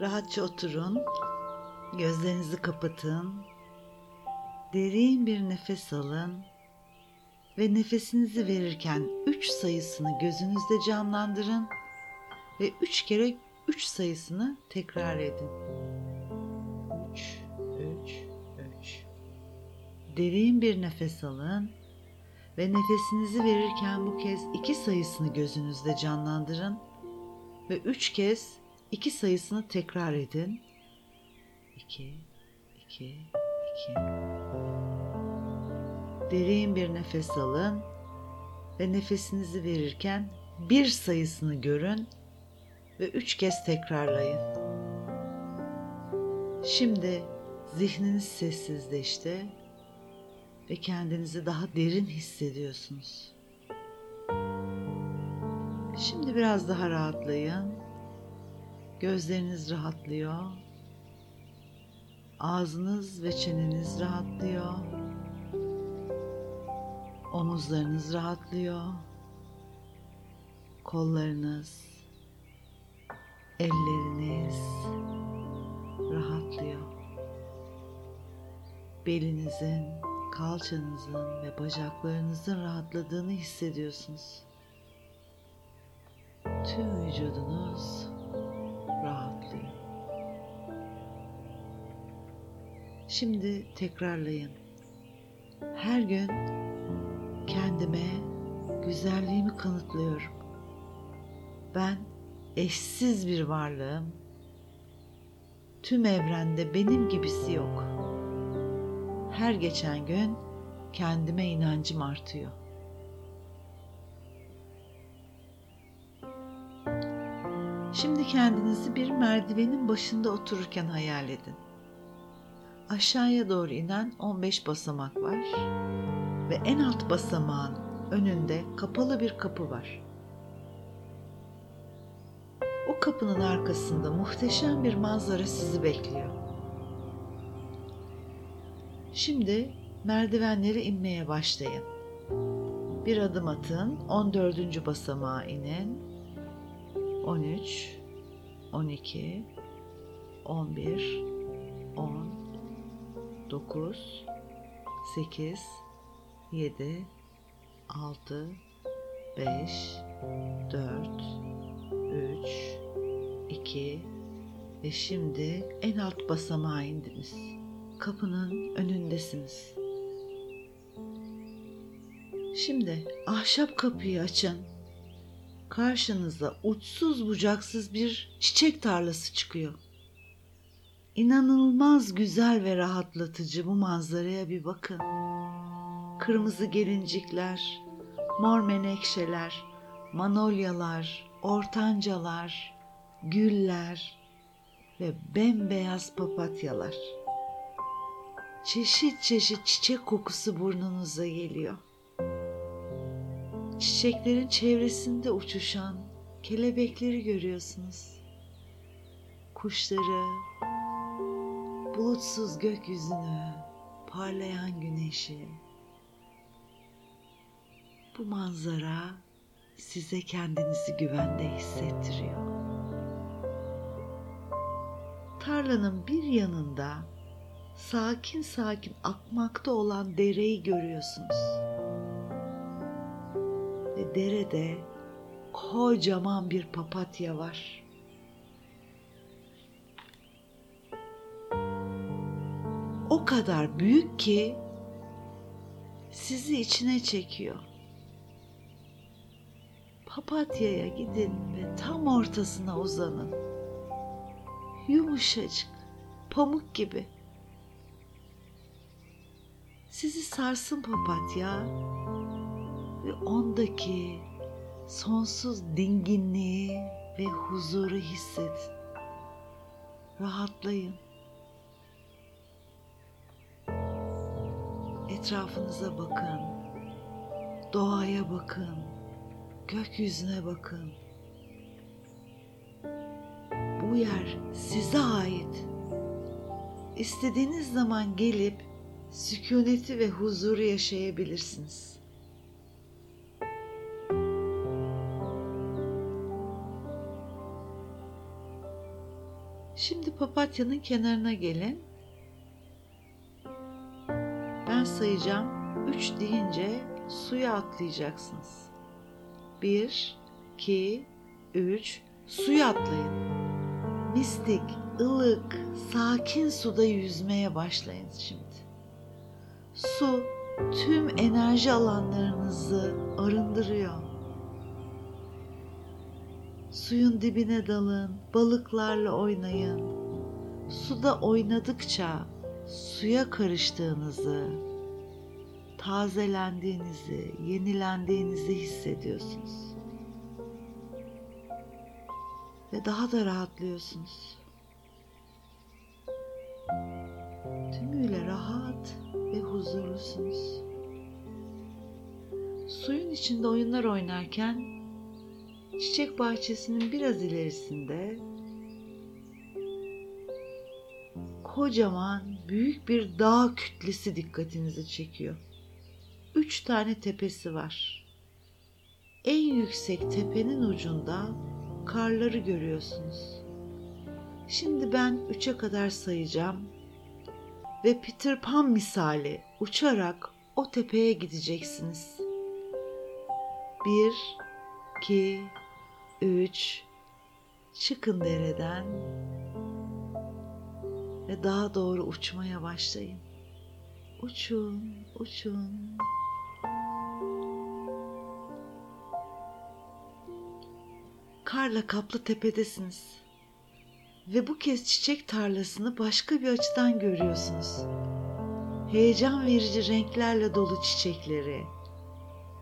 Rahatça oturun. Gözlerinizi kapatın. Derin bir nefes alın ve nefesinizi verirken 3 sayısını gözünüzde canlandırın ve 3 kere 3 sayısını tekrar edin. 3 3 3 Derin bir nefes alın ve nefesinizi verirken bu kez 2 sayısını gözünüzde canlandırın ve 3 kez 2 sayısını tekrar edin. 2 2 2 Derin bir nefes alın ve nefesinizi verirken bir sayısını görün ve üç kez tekrarlayın. Şimdi zihniniz sessizleşti ve kendinizi daha derin hissediyorsunuz. Şimdi biraz daha rahatlayın. Gözleriniz rahatlıyor. Ağzınız ve çeneniz rahatlıyor. Omuzlarınız rahatlıyor. Kollarınız, elleriniz rahatlıyor. Belinizin, kalçanızın ve bacaklarınızın rahatladığını hissediyorsunuz. Tüm vücudunuz Şimdi tekrarlayın. Her gün kendime güzelliğimi kanıtlıyorum. Ben eşsiz bir varlığım. Tüm evrende benim gibisi yok. Her geçen gün kendime inancım artıyor. Şimdi kendinizi bir merdivenin başında otururken hayal edin. Aşağıya doğru inen 15 basamak var ve en alt basamağın önünde kapalı bir kapı var. O kapının arkasında muhteşem bir manzara sizi bekliyor. Şimdi merdivenleri inmeye başlayın. Bir adım atın, 14. basamağa inin. 13, 12, 11, 10, 9, 8, 7, 6, 5, 4, 3, 2 ve şimdi en alt basamağa indiniz. Kapının önündesiniz. Şimdi ahşap kapıyı açın. Karşınıza uçsuz bucaksız bir çiçek tarlası çıkıyor. İnanılmaz güzel ve rahatlatıcı bu manzaraya bir bakın. Kırmızı gelincikler, mor menekşeler, manolyalar, ortancalar, güller ve bembeyaz papatyalar. Çeşit çeşit çiçek kokusu burnunuza geliyor. Çiçeklerin çevresinde uçuşan kelebekleri görüyorsunuz. Kuşları, bulutsuz gökyüzünü, parlayan güneşi. Bu manzara size kendinizi güvende hissettiriyor. Tarlanın bir yanında sakin sakin akmakta olan dereyi görüyorsunuz. Ve derede kocaman bir papatya var. O kadar büyük ki sizi içine çekiyor. Papatya'ya gidin ve tam ortasına uzanın. Yumuşacık, pamuk gibi. Sizi sarsın papatya ve ondaki sonsuz dinginliği ve huzuru hissedin. Rahatlayın. Etrafınıza bakın. Doğaya bakın. Gökyüzüne bakın. Bu yer size ait. İstediğiniz zaman gelip sükuneti ve huzuru yaşayabilirsiniz. Şimdi papatyanın kenarına gelin. Sayacağım. Üç deyince suya atlayacaksınız. Bir, iki, üç. Suya atlayın. Mistik, ılık, sakin suda yüzmeye başlayın şimdi. Su tüm enerji alanlarınızı arındırıyor. Suyun dibine dalın, balıklarla oynayın. Suda oynadıkça suya karıştığınızı, tazelendiğinizi, yenilendiğinizi hissediyorsunuz. Ve daha da rahatlıyorsunuz. Tümüyle rahat ve huzurlusunuz. Suyun içinde oyunlar oynarken çiçek bahçesinin biraz ilerisinde kocaman büyük bir dağ kütlesi dikkatinizi çekiyor. Üç tane tepesi var. En yüksek tepenin ucunda karları görüyorsunuz. Şimdi ben üçe kadar sayacağım ve Peter Pan misali uçarak o tepeye gideceksiniz. Bir, iki, üç, çıkın dereden ve daha doğru uçmaya başlayın. Uçun, uçun. Karla kaplı tepedesiniz. Ve bu kez çiçek tarlasını başka bir açıdan görüyorsunuz. Heyecan verici renklerle dolu çiçekleri,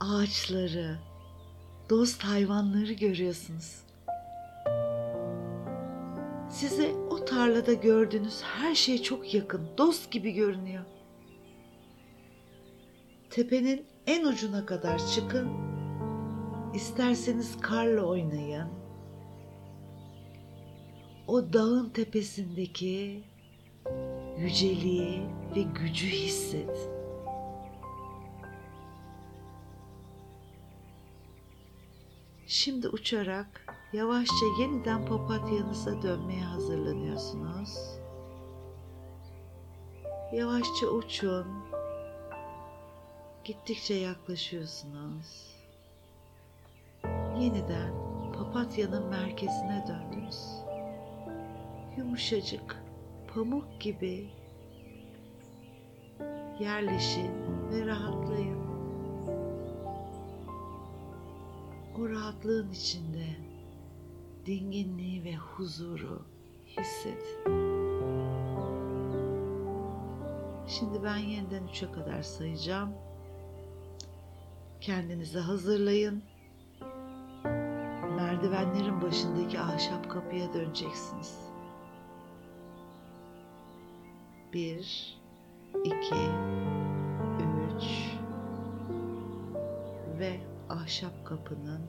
ağaçları, dost hayvanları görüyorsunuz. Size o tarlada gördüğünüz her şey çok yakın, dost gibi görünüyor. Tepenin en ucuna kadar çıkın. İsterseniz karla oynayın. O dağın tepesindeki yüceliği ve gücü hisset. Şimdi uçarak yavaşça yeniden papatyanıza dönmeye hazırlanıyorsunuz. Yavaşça uçun. Gittikçe yaklaşıyorsunuz. Yeniden papatyanın merkezine döndünüz. Yumuşacık, pamuk gibi yerleşin ve rahatlayın. O rahatlığın içinde dinginliği ve huzuru hisset. Şimdi ben yeniden üçe kadar sayacağım. Kendinizi hazırlayın. Merdivenlerin başındaki ahşap kapıya döneceksiniz. Bir, iki, üç ve ahşap kapının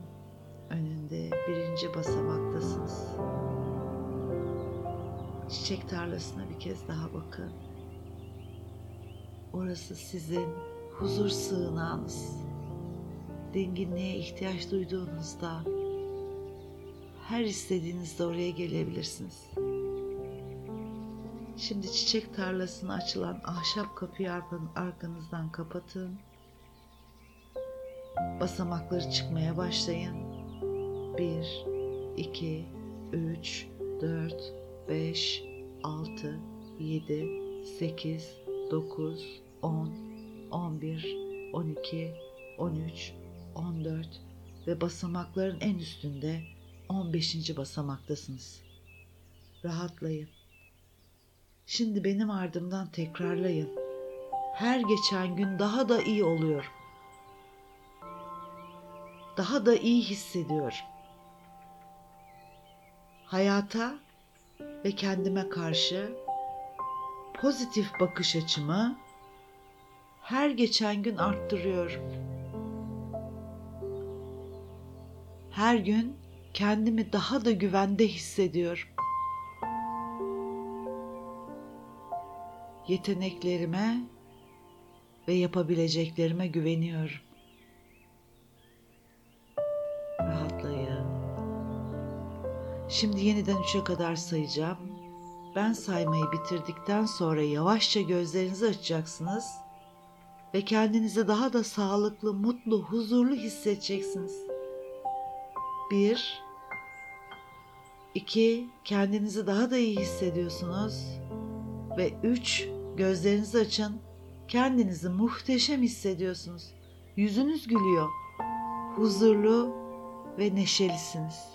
önünde birinci basamaktasınız. Çiçek tarlasına bir kez daha bakın. Orası sizin huzur sığınağınız. Dinginliğe ihtiyaç duyduğunuzda her istediğinizde oraya gelebilirsiniz. Şimdi çiçek tarlasına açılan ahşap kapıyı arkanızdan kapatın. Basamakları çıkmaya başlayın. 1, 2, 3, 4, 5, 6, 7, 8, 9, 10, 11, 12, 13, 14 ve basamakların en üstünde 15. basamaktasınız. Rahatlayın. Şimdi benim ardımdan tekrarlayın. Her geçen gün daha da iyi oluyor. Daha da iyi hissediyorum. Hayata ve kendime karşı pozitif bakış açımı her geçen gün arttırıyorum. Her gün kendimi daha da güvende hissediyorum. Yeteneklerime ve yapabileceklerime güveniyorum. Rahatlayın. Şimdi yeniden üçe kadar sayacağım. Ben saymayı bitirdikten sonra yavaşça gözlerinizi açacaksınız ve kendinizi daha da sağlıklı, mutlu, huzurlu hissedeceksiniz. Bir, iki, kendinizi daha da iyi hissediyorsunuz ve üç, gözlerinizi açın, kendinizi muhteşem hissediyorsunuz. Yüzünüz gülüyor, huzurlu ve neşelisiniz.